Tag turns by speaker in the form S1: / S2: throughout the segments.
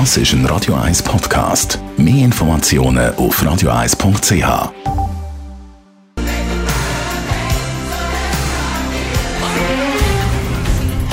S1: Das ist ein Radio 1 Podcast. Mehr Informationen auf radio1.ch.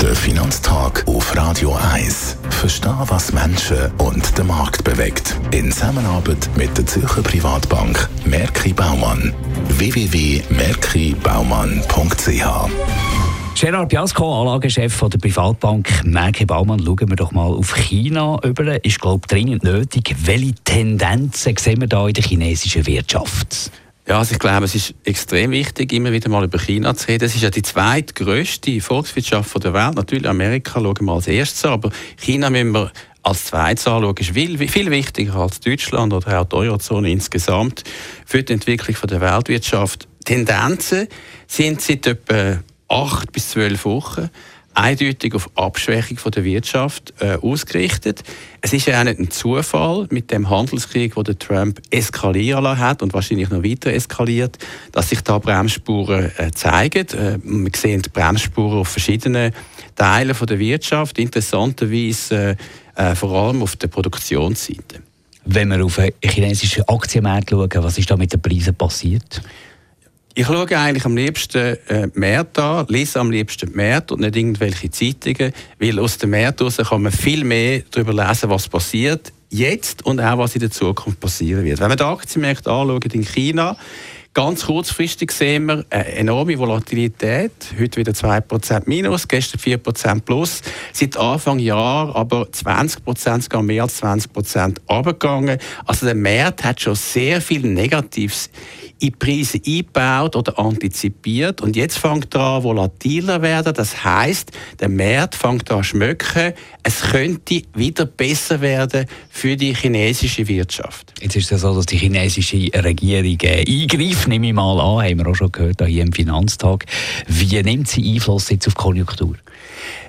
S1: Der Finanztag auf Radio 1. Verstehen, was Menschen und den Markt bewegt. In Zusammenarbeit mit der Zürcher Privatbank Merki Baumann. www.merkibaumann.ch
S2: Gerard Piasco, Anlagechef der Privatbank Merke Baumann, schauen wir doch mal auf China über. Ist, glaube dringend nötig. Welche Tendenzen sehen wir da in der chinesischen Wirtschaft?
S3: Ja, also ich glaube, es ist extrem wichtig, immer wieder mal über China zu reden. Es ist ja die zweitgrößte Volkswirtschaft der Welt. Natürlich Amerika schauen wir als erstes an, aber China müssen wir als zweites anschauen. ist viel, viel wichtiger als Deutschland oder auch die Eurozone insgesamt für die Entwicklung der Weltwirtschaft. Tendenzen sind seit etwa acht bis zwölf Wochen eindeutig auf Abschwächung von der Wirtschaft äh, ausgerichtet. Es ist ja auch nicht ein Zufall mit dem Handelskrieg, der Trump eskalieren hat und wahrscheinlich noch weiter eskaliert, dass sich da Bremsspuren äh, zeigen. Äh, wir sehen Bremsspuren auf verschiedenen Teilen von der Wirtschaft, interessanterweise äh, äh, vor allem auf der Produktionsseite.
S2: Wenn wir auf den chinesischen Aktienmarkt schauen, was ist da mit den Preisen passiert?
S3: Ich schaue eigentlich am liebsten äh, Märkte an, lese am liebsten Märkte und nicht irgendwelche Zeitungen, weil aus den Märkten kann man viel mehr darüber lesen, was passiert jetzt und auch was in der Zukunft passieren wird. Wenn man die Aktienmärkte anschaut in China, Ganz kurzfristig sehen wir eine enorme Volatilität. Heute wieder 2% minus, gestern 4% plus. Seit Anfang Jahr aber 20%, sogar mehr als 20% abgegangen. Also der Markt hat schon sehr viel Negatives in Preise eingebaut oder antizipiert. Und jetzt fängt er an, volatiler werden. Das heißt, der Markt fängt an schmücken. Es könnte wieder besser werden für die chinesische Wirtschaft.
S2: Jetzt ist es so, dass die chinesische Regierung äh, eingreift, nehme ich mal an, haben wir auch schon gehört hier im Finanztag. Wie nimmt sie Einfluss jetzt auf die Konjunktur?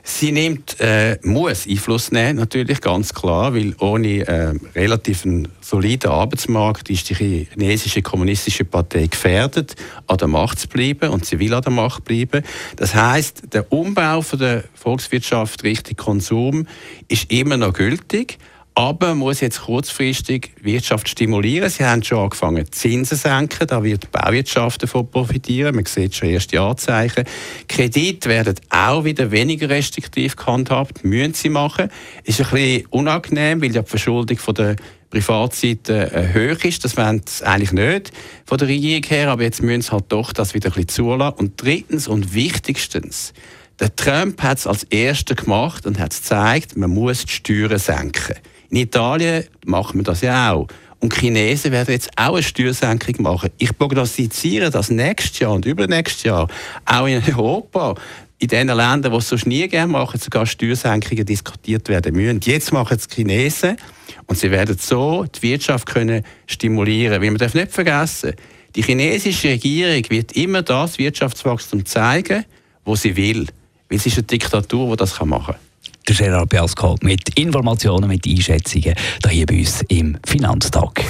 S3: Sie nimmt, äh, muss Einfluss nehmen, natürlich, ganz klar, weil ohne äh, relativ einen soliden Arbeitsmarkt ist die chinesische kommunistische Partei gefährdet, an der Macht zu bleiben und sie will an der Macht bleiben. Das heißt, der Umbau von der Volkswirtschaft Richtung Konsum ist immer noch gültig, aber man muss jetzt kurzfristig Wirtschaft stimulieren. Sie haben schon angefangen, Zinsen zu senken. Da wird die Bauwirtschaft davon profitieren. Man sieht schon erste Anzeichen. Kredite werden auch wieder weniger restriktiv gehandhabt. Müssen sie machen. Ist ein bisschen unangenehm, weil ja die Verschuldung von der Privatseite äh, hoch ist. Das wollen sie eigentlich nicht von der Regierung her. Aber jetzt müssen sie halt doch das wieder ein bisschen zulassen. Und drittens und wichtigstens, der Trump hat es als Erster gemacht und hat es gezeigt, man muss die Steuern senken. In Italien machen wir das ja auch. Und Chinesen werden jetzt auch eine Steuersenkung machen. Ich prognostiziere, dass nächstes Jahr und übernächstes Jahr auch in Europa in den Ländern, die es so nie gerne machen, sogar Steuersenkungen diskutiert werden müssen. Jetzt machen es die Chinesen und sie werden so die Wirtschaft können stimulieren. Weil man darf nicht vergessen, die chinesische Regierung wird immer das Wirtschaftswachstum zeigen, wo sie will. Weil es ist eine Diktatur, die das machen kann
S2: der Gerard Biasco mit Informationen, mit Einschätzungen hier bei uns im Finanztag.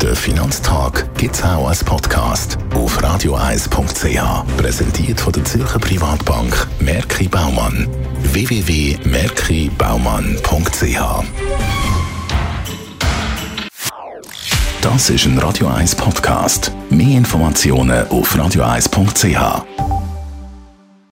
S1: Der Finanztag gibt es auch als Podcast auf radioeis.ch. Präsentiert von der Zürcher Privatbank Merki Baumann. www.merkibaumann.ch Das ist ein Radio 1 Podcast. Mehr Informationen auf radioeis.ch.